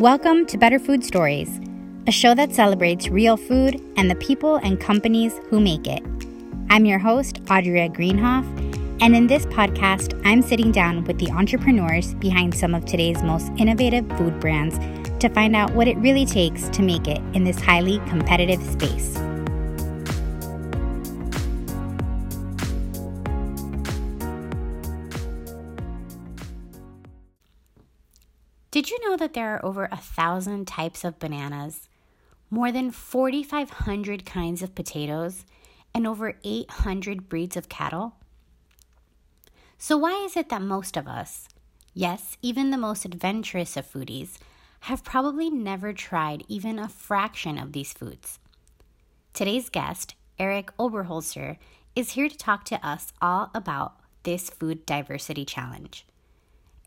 Welcome to Better Food Stories, a show that celebrates real food and the people and companies who make it. I'm your host, Audrey Greenhoff, and in this podcast, I'm sitting down with the entrepreneurs behind some of today's most innovative food brands to find out what it really takes to make it in this highly competitive space. That there are over a thousand types of bananas, more than 4,500 kinds of potatoes, and over 800 breeds of cattle? So, why is it that most of us, yes, even the most adventurous of foodies, have probably never tried even a fraction of these foods? Today's guest, Eric Oberholtzer, is here to talk to us all about this food diversity challenge.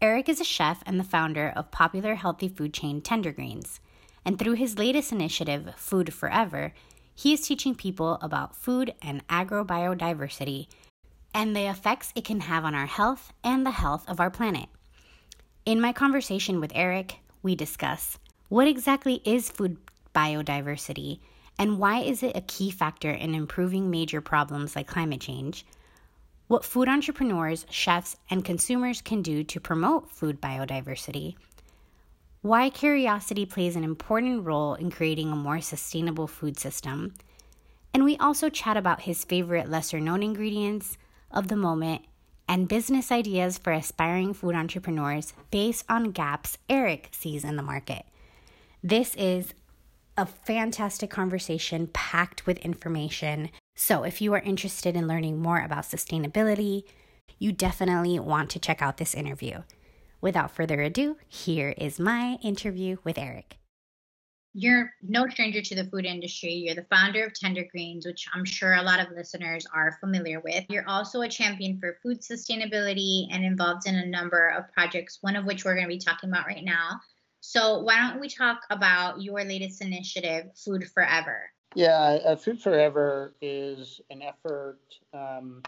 Eric is a chef and the founder of popular healthy food chain Tender Greens. And through his latest initiative, Food Forever, he is teaching people about food and agrobiodiversity and the effects it can have on our health and the health of our planet. In my conversation with Eric, we discuss what exactly is food biodiversity and why is it a key factor in improving major problems like climate change? What food entrepreneurs, chefs, and consumers can do to promote food biodiversity, why curiosity plays an important role in creating a more sustainable food system, and we also chat about his favorite lesser known ingredients of the moment and business ideas for aspiring food entrepreneurs based on gaps Eric sees in the market. This is a fantastic conversation packed with information so, if you are interested in learning more about sustainability, you definitely want to check out this interview. Without further ado, here is my interview with Eric. You're no stranger to the food industry. You're the founder of Tender Greens, which I'm sure a lot of listeners are familiar with. You're also a champion for food sustainability and involved in a number of projects, one of which we're going to be talking about right now. So, why don't we talk about your latest initiative, Food Forever? Yeah, uh, Food Forever is an effort um,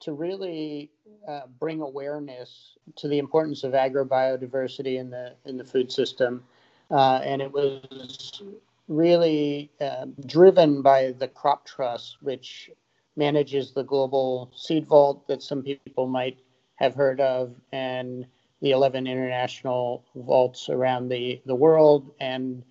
to really uh, bring awareness to the importance of agrobiodiversity in the in the food system, uh, and it was really uh, driven by the Crop Trust, which manages the global seed vault that some people might have heard of, and the 11 international vaults around the, the world, and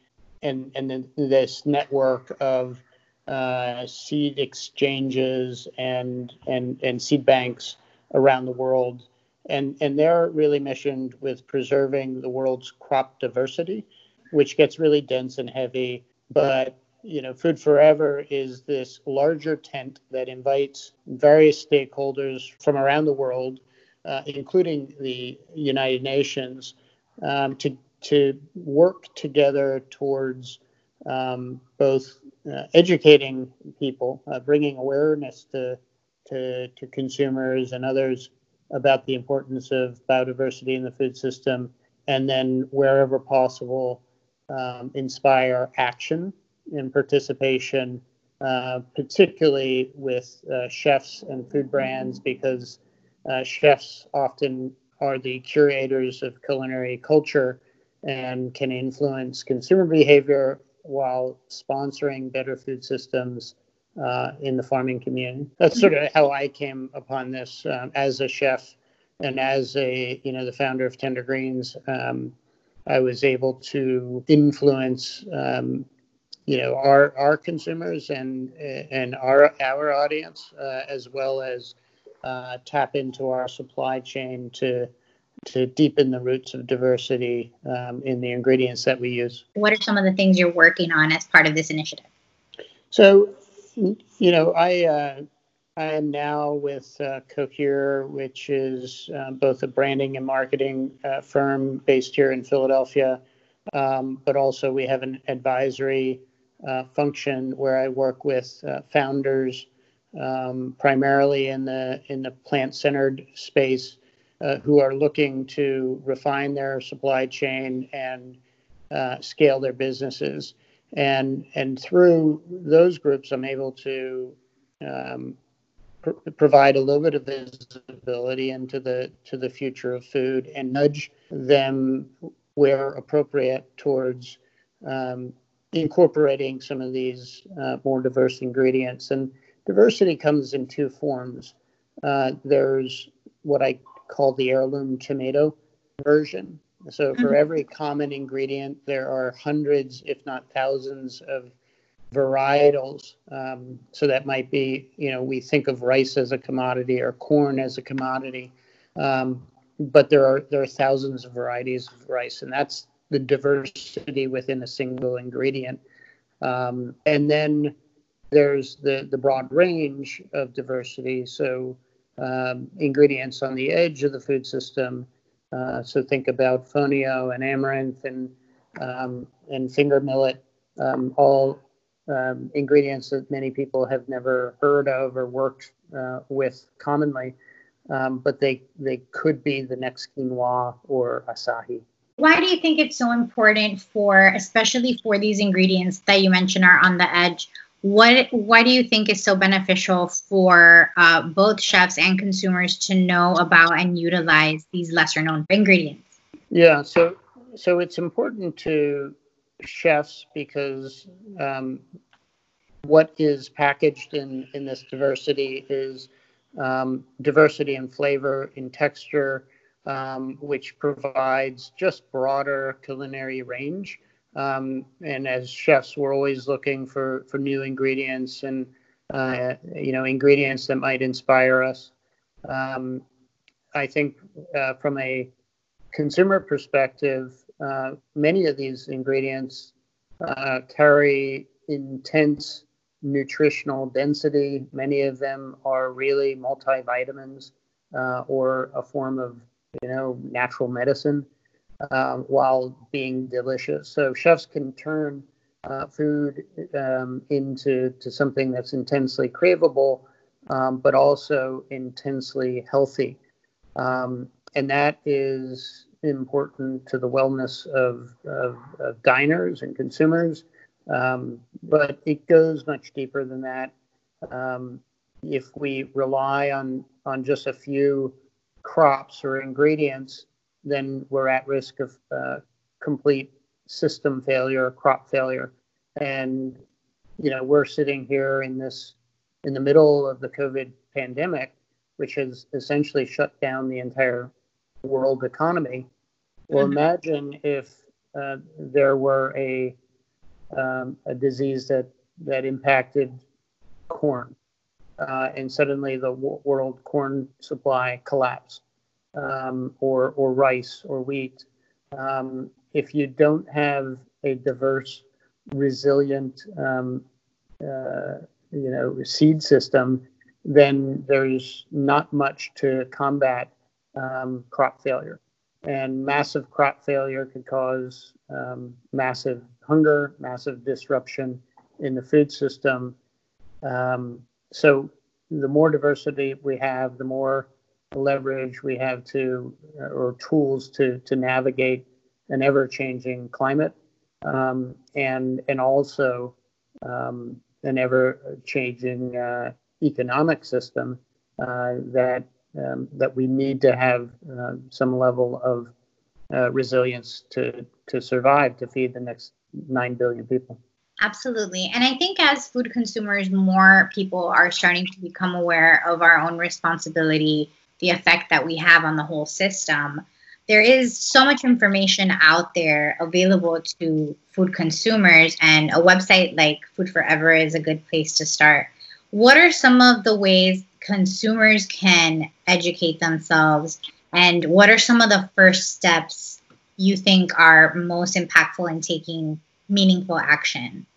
and and then this network of uh, seed exchanges and and and seed banks around the world, and and they're really missioned with preserving the world's crop diversity, which gets really dense and heavy. But you know, Food Forever is this larger tent that invites various stakeholders from around the world, uh, including the United Nations, um, to to work together towards um, both uh, educating people, uh, bringing awareness to, to, to consumers and others about the importance of biodiversity in the food system, and then wherever possible, um, inspire action and participation, uh, particularly with uh, chefs and food brands, because uh, chefs often are the curators of culinary culture and can influence consumer behavior while sponsoring better food systems uh, in the farming community. That's sort of how I came upon this um, as a chef and as a you know the founder of Tender Greens. Um, I was able to influence um, you know our our consumers and and our our audience uh, as well as uh, tap into our supply chain to to deepen the roots of diversity um, in the ingredients that we use. What are some of the things you're working on as part of this initiative? So, you know, I uh, I am now with uh, Cohere, which is uh, both a branding and marketing uh, firm based here in Philadelphia, um, but also we have an advisory uh, function where I work with uh, founders, um, primarily in the in the plant-centered space uh, who are looking to refine their supply chain and uh, scale their businesses. And, and through those groups, I'm able to um, pr- provide a little bit of visibility into the to the future of food and nudge them where appropriate, towards um, incorporating some of these uh, more diverse ingredients. And diversity comes in two forms. Uh, there's what I call the heirloom tomato version. So for mm-hmm. every common ingredient, there are hundreds, if not thousands, of varietals. Um, so that might be, you know, we think of rice as a commodity or corn as a commodity, um, but there are there are thousands of varieties of rice, and that's the diversity within a single ingredient. Um, and then there's the the broad range of diversity. So um, ingredients on the edge of the food system. Uh, so think about fonio and amaranth and um, and finger millet, um, all um, ingredients that many people have never heard of or worked uh, with commonly, um, but they they could be the next quinoa or açaí. Why do you think it's so important for, especially for these ingredients that you mentioned are on the edge? What why do you think is so beneficial for uh, both chefs and consumers to know about and utilize these lesser known ingredients? Yeah, so so it's important to chefs because um, what is packaged in, in this diversity is um, diversity in flavor, in texture, um, which provides just broader culinary range. Um, and as chefs, we're always looking for, for new ingredients and uh, you know ingredients that might inspire us. Um, I think uh, from a consumer perspective, uh, many of these ingredients uh, carry intense nutritional density. Many of them are really multivitamins uh, or a form of, you know, natural medicine um, while being delicious. So chefs can turn uh, food um, into to something that's intensely craveable, um, but also intensely healthy. Um, and that is important to the wellness of, of, of diners and consumers. Um, but it goes much deeper than that. Um, if we rely on, on just a few crops or ingredients, then we're at risk of uh, complete system failure, crop failure. And, you know, we're sitting here in this, in the middle of the COVID pandemic, which has essentially shut down the entire world economy. Well, mm-hmm. imagine if uh, there were a um, a disease that that impacted corn, uh, and suddenly the w- world corn supply collapsed, um, or or rice or wheat. Um, if you don't have a diverse, resilient, um, uh, you know, seed system, then there's not much to combat um, crop failure. And massive crop failure could cause um, massive hunger, massive disruption in the food system. Um, so the more diversity we have, the more leverage we have to, uh, or tools to, to navigate an ever-changing climate, um, and and also um, an ever-changing uh, economic system uh, that um, that we need to have uh, some level of uh, resilience to to survive to feed the next 9 billion people. Absolutely. And I think as food consumers, more people are starting to become aware of our own responsibility, the effect that we have on the whole system. There is so much information out there available to food consumers, and a website like Food Forever is a good place to start. What are some of the ways consumers can educate themselves, and what are some of the first steps you think are most impactful in taking meaningful action?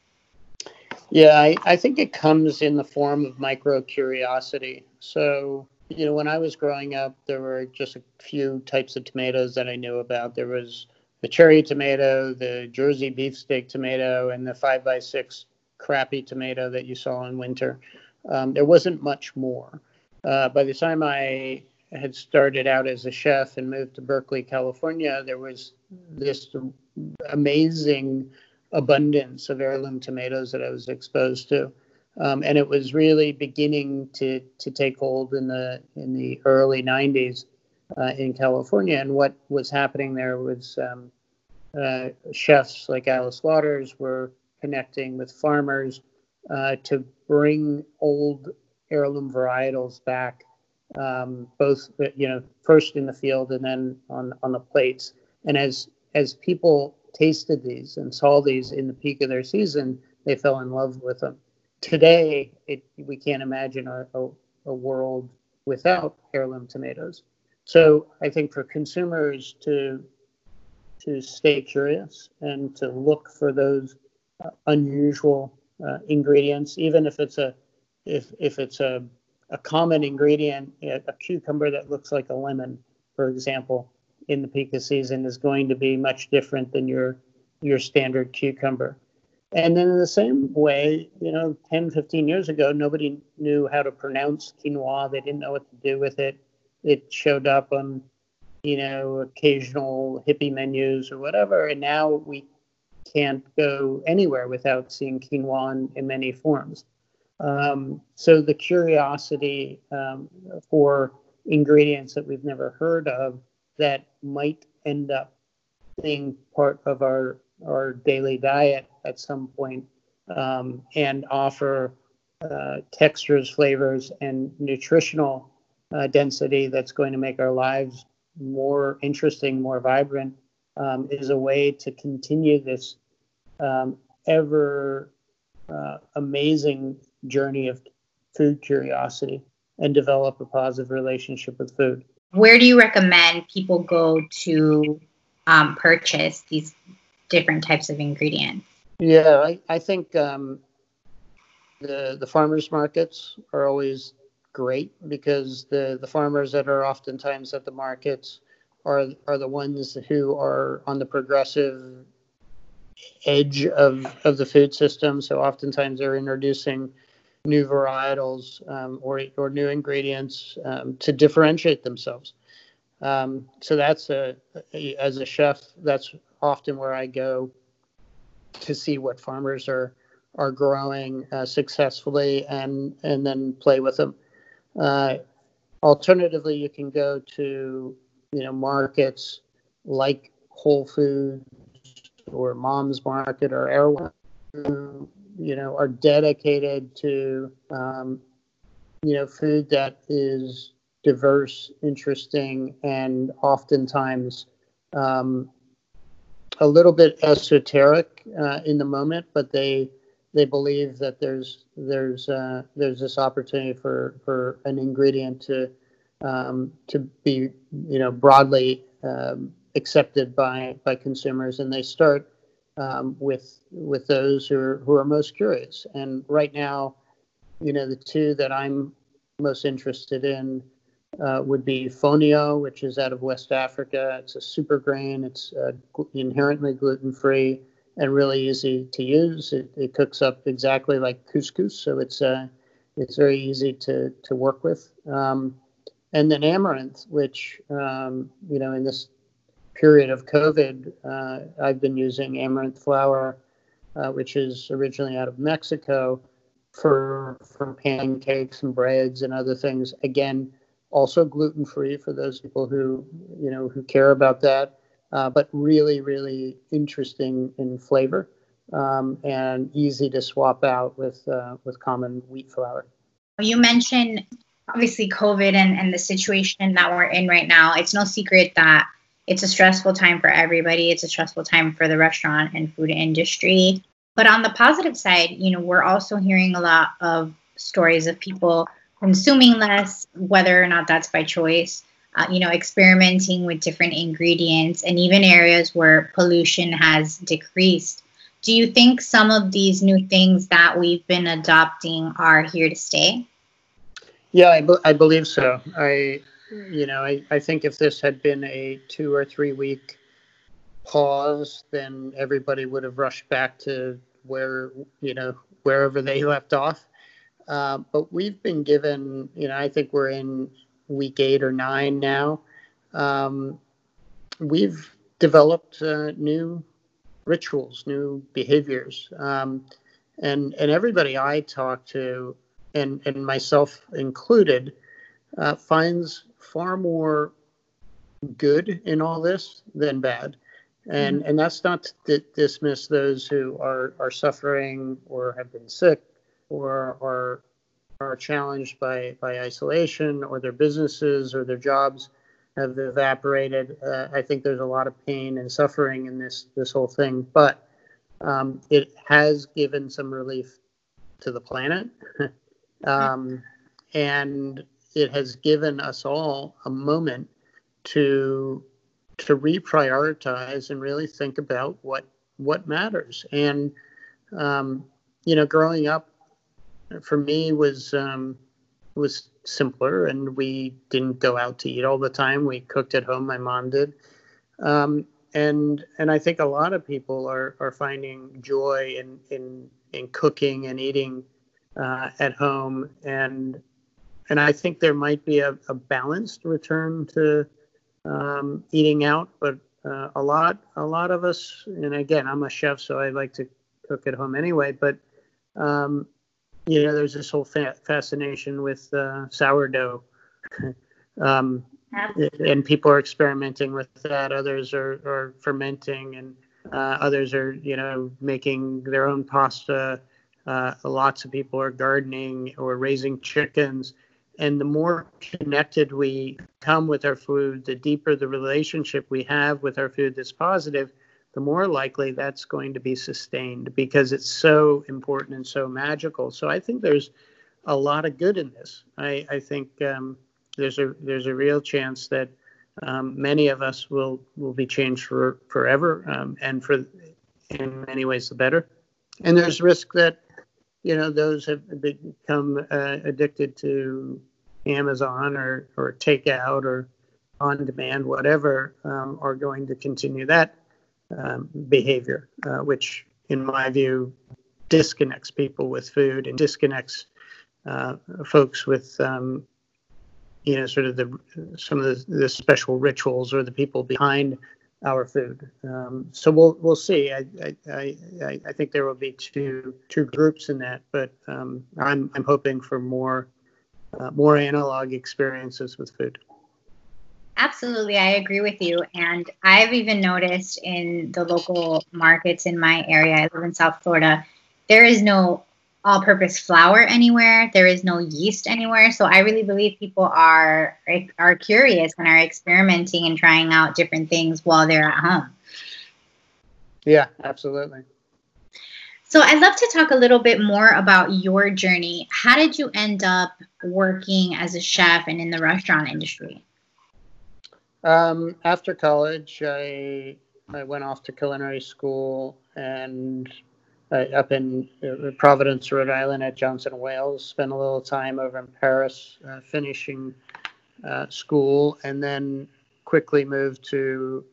Yeah, I, I think it comes in the form of micro curiosity. So, you know, when I was growing up, there were just a few types of tomatoes that I knew about. There was the cherry tomato, the Jersey beefsteak tomato, and the five by six crappy tomato that you saw in winter. Um, there wasn't much more. Uh, by the time I had started out as a chef and moved to Berkeley, California, there was this amazing abundance of heirloom tomatoes that I was exposed to. Um, and it was really beginning to, to take hold in the in the early 90s uh, in California. And what was happening there was um, uh, chefs like Alice Waters were connecting with farmers uh, to bring old heirloom varietals back, um, both you know first in the field and then on on the plates. And as as people tasted these and saw these in the peak of their season, they fell in love with them. Today, it, we can't imagine a, a, a world without heirloom tomatoes. So I think for consumers to to stay curious and to look for those uh, unusual uh, ingredients, even if it's a if if it's a a common ingredient, a cucumber that looks like a lemon, for example, in the peak of season is going to be much different than your your standard cucumber. And then in the same way, you know, 10, 15 years ago, nobody knew how to pronounce quinoa. They didn't know what to do with it. It showed up on, you know, occasional hippie menus or whatever. And now we can't go anywhere without seeing quinoa in, in many forms. Um, so the curiosity um, for ingredients that we've never heard of that might end up being part of our our daily diet at some point, um, and offer uh, textures, flavors, and nutritional uh, density that's going to make our lives more interesting, more vibrant, um, is a way to continue this um, ever uh, amazing journey of food curiosity and develop a positive relationship with food where do you recommend people go to um, purchase these different types of ingredients? Yeah, I, I think um, the the farmers markets are always great because the the farmers that are oftentimes at the markets are are the ones who are on the progressive edge of of the food system. So oftentimes they're introducing new varietals um, or, or new ingredients um, to differentiate themselves. Um, so that's a, a, as a chef, that's often where I go to see what farmers are are growing uh, successfully and and then play with them. Uh, alternatively, you can go to you know markets like Whole Foods or Mom's Market or Erewhon you know are dedicated to um, you know food that is diverse, interesting, and oftentimes um, a little bit esoteric uh, in the moment, but they they believe that there's there's uh, there's this opportunity for for an ingredient to um, to be you know broadly um, accepted by by consumers, and they start um, with with those who are who are most curious. And right now, you know, the two that I'm most interested in uh, would be fonio, which is out of West Africa. It's a super grain. It's uh, inherently gluten free and really easy to use. It, it, cooks up exactly like couscous, so it's uh, it's very easy to to work with. Um, and then amaranth, which um, you know in this period of COVID, uh, I've been using amaranth flour, uh, which is originally out of Mexico, for for pancakes and breads and other things. Again, also gluten free for those people who you know who care about that, uh, but really really interesting in flavor um, and easy to swap out with uh, with common wheat flour. You mentioned obviously COVID and, and the situation that we're in right now. It's no secret that it's a stressful time for everybody. It's a stressful time for the restaurant and food industry. But on the positive side, you know, we're also hearing a lot of stories of people consuming less, whether or not that's by choice, uh, you know, experimenting with different ingredients, and even areas where pollution has decreased. Do you think some of these new things that we've been adopting are here to stay? Yeah, I, be- I believe so. I you know, I, I think if this had been a two or three week pause, then everybody would have rushed back to where, you know, wherever they left off. Uh, but we've been given, you know, I think we're in week eight or nine now. Um, we've developed uh, new rituals, new behaviors. Um, and, and everybody I talk to, and, and myself included, uh, finds far more good in all this than bad. And mm-hmm. and that's not to dismiss those who are are suffering or have been sick or are are challenged by by isolation or their businesses or their jobs have evaporated. Uh, I think there's a lot of pain and suffering in this this whole thing, but um, it has given some relief to the planet, um, and it has given us all a moment to to reprioritize and really think about what what matters. And um, you know, growing up for me was um, was simpler, and we didn't go out to eat all the time. We cooked at home. My mom did, um, and and I think a lot of people are are finding joy in in in cooking and eating uh, at home, and and I think there might be a, a balanced return to um, eating out, but uh, a lot a lot of us, and again, I'm a chef, so I like to cook at home anyway, but um, you know, there's this whole fa- fascination with uh, sourdough. um, and people are experimenting with that. Others are, are fermenting, and uh, others are, you know, making their own pasta. Uh, lots of people are gardening or raising chickens. And the more connected we come with our food, the deeper the relationship we have with our food that's positive, the more likely that's going to be sustained because it's so important and so magical. So I think there's a lot of good in this. I, I think um, there's a there's a real chance that um, many of us will will be changed for forever um, and for in many ways the better. And there's risk that you know those have become uh, addicted to Amazon or or takeout or on demand, whatever, um, are going to continue that um, behavior, uh, which, in my view, disconnects people with food and disconnects uh, folks with, um, you know, sort of the some of the, the, special rituals or the people behind our food. Um, so we'll we'll see. I, I, I, I think there will be two two groups in that, but um, I'm I'm hoping for more uh, more analog experiences with food. Absolutely, I agree with you. And I've even noticed in the local markets in my area, I live in South Florida, there is no all purpose flour anywhere. There is no yeast anywhere. So I really believe people are are curious and are experimenting and trying out different things while they're at home. Yeah, absolutely. So I'd love to talk a little bit more about your journey. How did you end up working as a chef and in the restaurant industry? Um, after college, I I went off to culinary school and uh, up in uh, Providence, Rhode Island, at Johnson Wales. Spent a little time over in Paris, uh, finishing uh, school, and then quickly moved to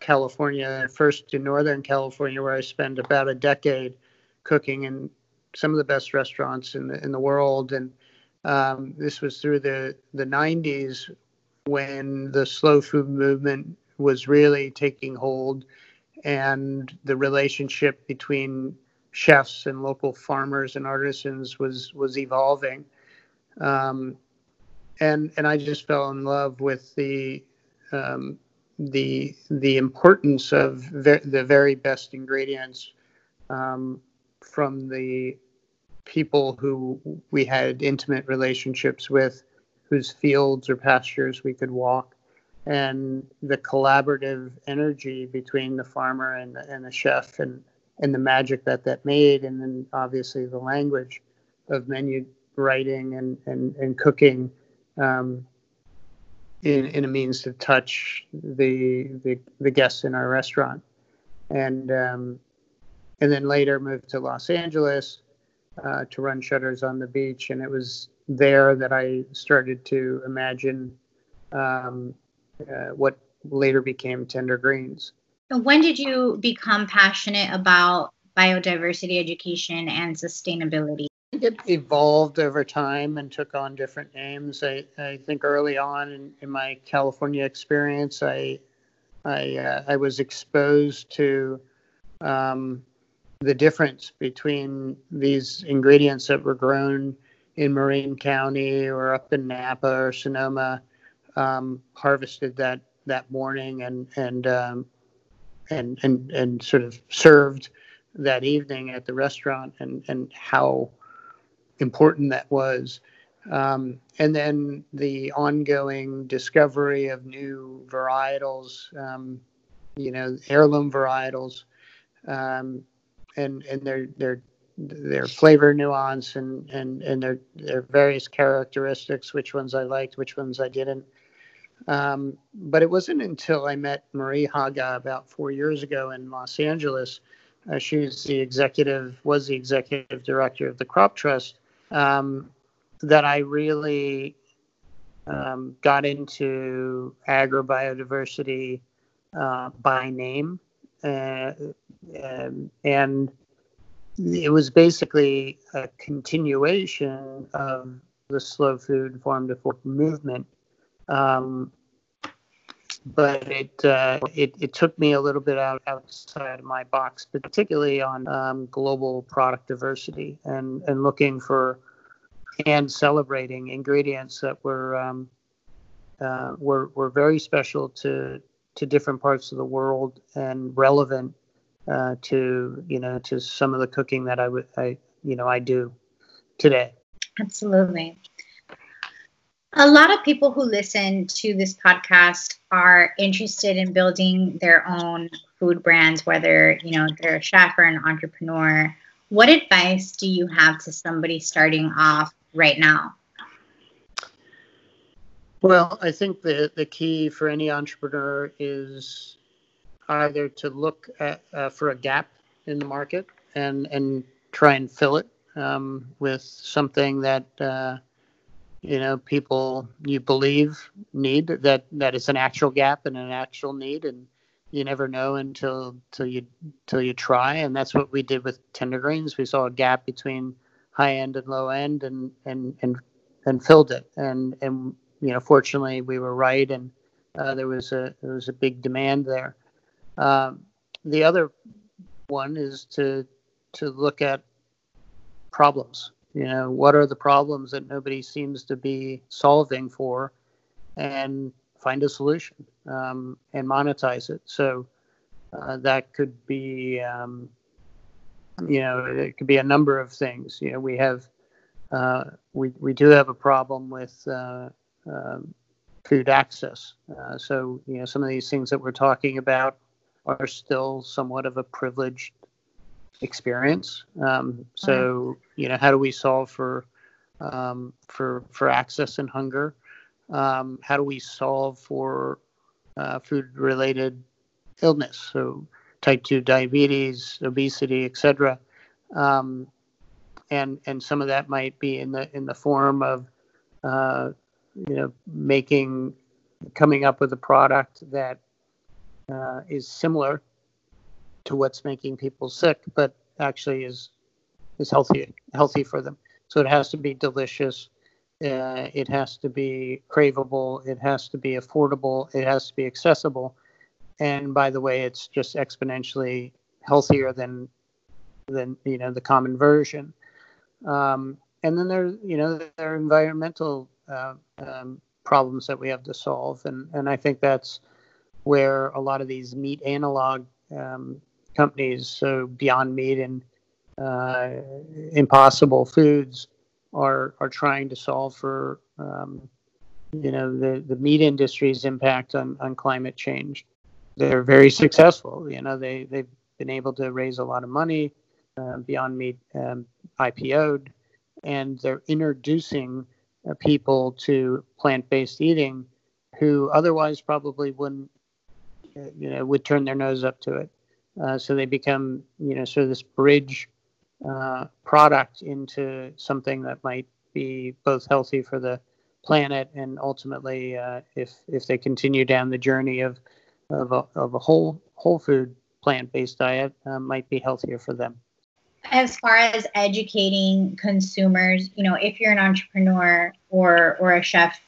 California. First to Northern California, where I spent about a decade cooking in some of the best restaurants in the in the world. And um, this was through the the 90s when the slow food movement was really taking hold and the relationship between chefs and local farmers and artisans was was evolving. Um, and and I just fell in love with the um, the the importance of ver- the very best ingredients um, from the people who we had intimate relationships with whose fields or pastures we could walk, and the collaborative energy between the farmer and the, and the chef, and and the magic that that made, and then obviously the language of menu writing and and and cooking. Um, in, in a means to touch the, the the guests in our restaurant, and um, and then later moved to Los Angeles uh, to run shutters on the beach, and it was there that I started to imagine um, uh, what later became Tender Greens. When did you become passionate about biodiversity education and sustainability? It evolved over time and took on different names. I, I think early on in, in my California experience, I I, uh, I was exposed to um, the difference between these ingredients that were grown in Marin County or up in Napa or Sonoma um, harvested that that morning and and um, and and and sort of served that evening at the restaurant, and and how important that was. Um, and then the ongoing discovery of new varietals, um, you know, heirloom varietals, um, and and their their their flavor nuance and and and their their various characteristics, which ones I liked, which ones I didn't. Um, but it wasn't until I met Marie Haga about four years ago in Los Angeles. Uh, she was the executive, was the executive director of the Crop Trust, um, that I really um, got into agrobiodiversity uh, by name. Uh, and, and it was basically a continuation of the slow food farm to fork movement. Um, but it, uh, it it took me a little bit out outside of my box, particularly on um, global product diversity and and looking for and celebrating ingredients that were um, uh, were were very special to to different parts of the world and relevant uh, to you know to some of the cooking that I would I you know I do today. Absolutely. A lot of people who listen to this podcast are interested in building their own food brands, whether you know they're a chef or an entrepreneur. What advice do you have to somebody starting off right now? Well, I think the, the key for any entrepreneur is either to look at, uh, for a gap in the market and, and try and fill it um, with something that uh, you know people you believe need that that is an actual gap and an actual need and you never know until till you till you try. And that's what we did with tender greens. We saw a gap between high end and low end and and and and filled it. And and you know fortunately we were right and uh, there was a there was a big demand there um, the other one is to to look at problems you know what are the problems that nobody seems to be solving for and find a solution um, and monetize it so uh, that could be um, you know, it could be a number of things. You know, we have, uh, we, we do have a problem with uh, um, food access. Uh, so, you know, some of these things that we're talking about are still somewhat of a privileged experience. Um, so, you know, how do we solve for um, for for access and hunger? Um, how do we solve for uh, food related illness? So, type 2 diabetes, obesity, etc. Um, and and some of that might be in the in the form of uh, you know making coming up with a product that uh, is similar to what's making people sick, but actually is is healthy healthy for them. So it has to be delicious. Uh, it has to be craveable. It has to be affordable. It has to be accessible and by the way, it's just exponentially healthier than than you know the common version. Um, and then there, you know, there are environmental uh, um, problems that we have to solve, and and I think that's where a lot of these meat analog um, companies, so Beyond Meat and uh, Impossible Foods, are are trying to solve for um, you know the the meat industry's impact on on climate change they're very successful. You know, they they've been able to raise a lot of money. Uh, Beyond Meat um, IPO'd, and they're introducing uh, people to plant-based eating who otherwise probably wouldn't, you know, would turn their nose up to it. Uh, so they become, you know, sort of this bridge uh, product into something that might be both healthy for the planet and ultimately, uh, if if they continue down the journey of of a, of a whole whole food plant based diet uh, might be healthier for them. As far as educating consumers, you know, if you're an entrepreneur or or a chef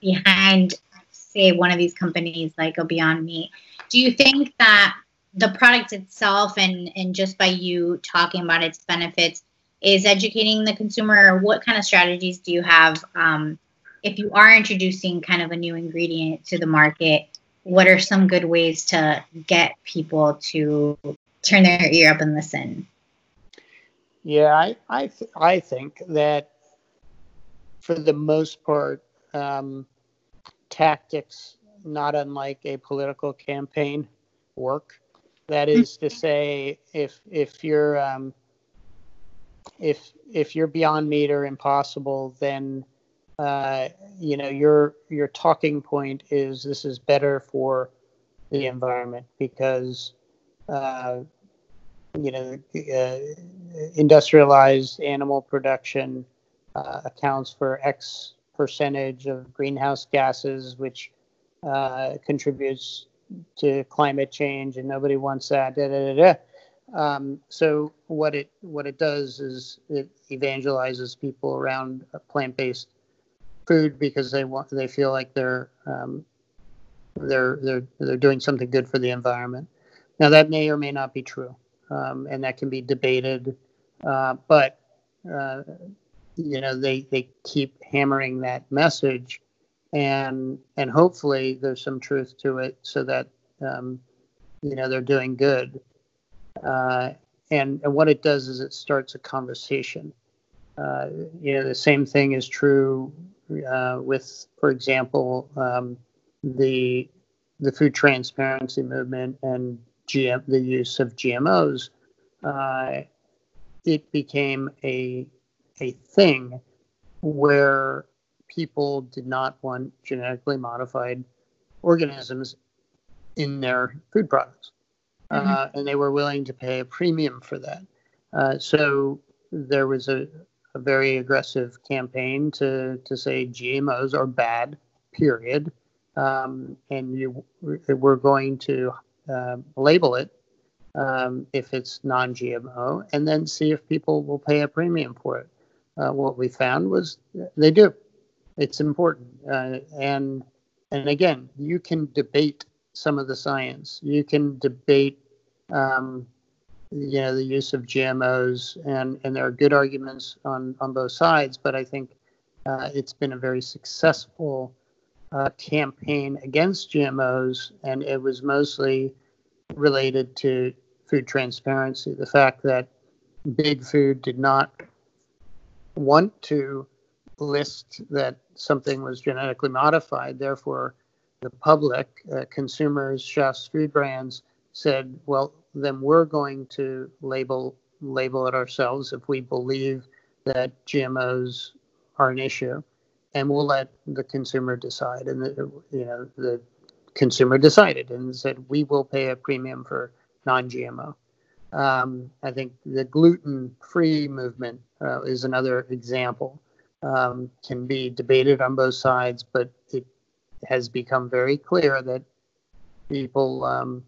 behind, say, one of these companies like a Beyond Meat, do you think that the product itself and and just by you talking about its benefits is educating the consumer, what kind of strategies do you have um, if you are introducing kind of a new ingredient to the market? what are some good ways to get people to turn their ear up and listen? Yeah, I I, th- I think that for the most part, um, tactics, not unlike a political campaign, work. That is to say, if if you're um, if if you're beyond meat or impossible, then uh, you know your your talking point is this is better for the environment because uh, you know uh, industrialized animal production uh, accounts for X percentage of greenhouse gases, which uh, contributes to climate change, and nobody wants that. Da, da, da, um, so what it what it does is it evangelizes people around plant-based food because they want they feel like they're um, they're they're they're doing something good for the environment. Now that may or may not be true, um, and that can be debated. Uh, but uh, you know they they keep hammering that message and and hopefully there's some truth to it so that um, you know they're doing good. Uh, and and what it does is it starts a conversation. Uh, you know the same thing is true uh, with for example um, the the food transparency movement and GM the use of GMOs uh, it became a a thing where people did not want genetically modified organisms in their food products. Mm-hmm. Uh, and they were willing to pay a premium for that. Uh, so there was a, a, very aggressive campaign to, to say GMOs are bad, period. Um, and you we're going to uh, label it um, if it's non GMO and then see if people will pay a premium for it uh, what we found was they do. It's important, uh, and and again, you can debate some of the science. You can debate, um, you know, the use of GMOs, and and there are good arguments on on both sides. But I think uh, it's been a very successful uh, campaign against GMOs, and it was mostly related to food transparency. The fact that big food did not want to list that something was genetically modified. Therefore, the public, uh, consumers, chefs, food brands said, well, then we're going to label label it ourselves if we believe that GMOs are an issue, and we'll let the consumer decide. And the, you know the consumer decided and said we will pay a premium for non-GMO. Um, I think the gluten-free movement uh, is another example. Um, can be debated on both sides, but it has become very clear that people um,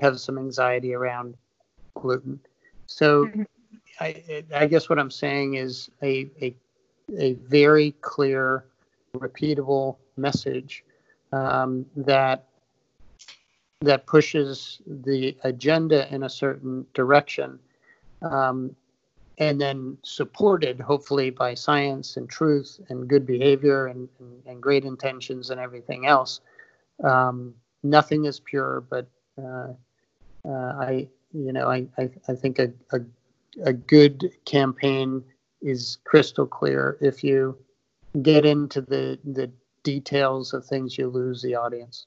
have some anxiety around gluten. So, mm-hmm. I, I, guess what I'm saying is a, a, a very clear, repeatable message um, that that pushes the agenda in a certain direction um, and then supported hopefully by science and truth and good behavior and, and, and great intentions and everything else. Um, nothing is pure but uh, uh, i you know i, I, I think a, a, a good campaign is crystal clear. If you get into the the details of things you lose the audience.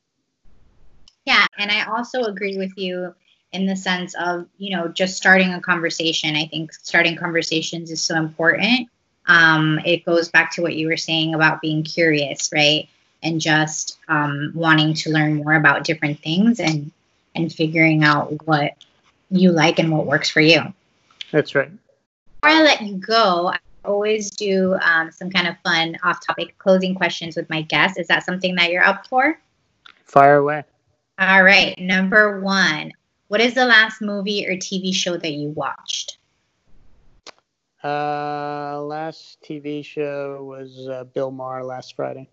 Yeah, and I also agree with you in the sense of, you know, just starting a conversation. I think starting conversations is so important. Um, it goes back to what you were saying about being curious, right? And just um, wanting to learn more about different things and and figuring out what you like and what works for you. That's right. Before I let you go, I always do um, some kind of fun off-topic closing questions with my guests. Is that something that you're up for? Fire away. All right, number one. What is the last movie or TV show that you watched? Uh, last TV show was uh, Bill Maher last Friday.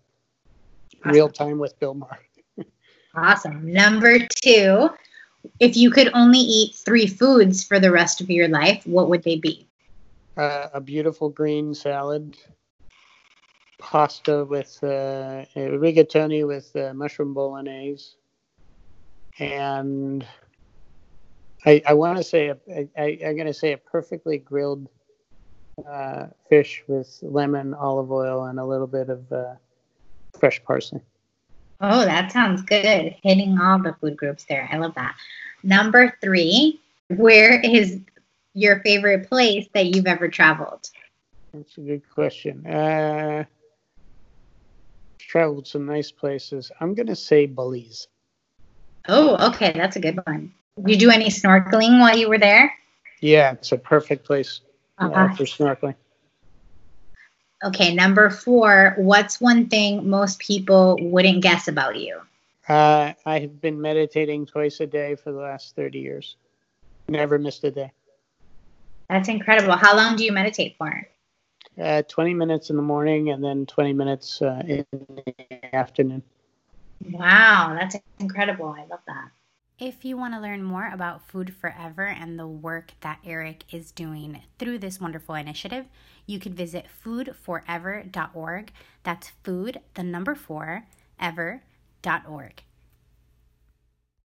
Awesome. Real time with Bill Maher. awesome. Number two. If you could only eat three foods for the rest of your life, what would they be? Uh, a beautiful green salad, pasta with uh, rigatoni with uh, mushroom bolognese, and I, I want to say a, I, I'm going to say a perfectly grilled uh, fish with lemon, olive oil, and a little bit of uh, fresh parsley. Oh, that sounds good. Hitting all the food groups there. I love that. Number three, where is your favorite place that you've ever traveled? That's a good question. Uh, traveled some nice places. I'm going to say Belize. Oh, okay. That's a good one. Did you do any snorkeling while you were there? Yeah, it's a perfect place uh, uh-huh. for snorkeling. Okay, number four. What's one thing most people wouldn't guess about you? Uh, I have been meditating twice a day for the last 30 years. Never missed a day. That's incredible. How long do you meditate for? Uh, 20 minutes in the morning and then 20 minutes uh, in the afternoon. Wow, that's incredible. I love that. If you want to learn more about Food Forever and the work that Eric is doing through this wonderful initiative, you can visit foodforever.org. That's food, the number four, ever.org.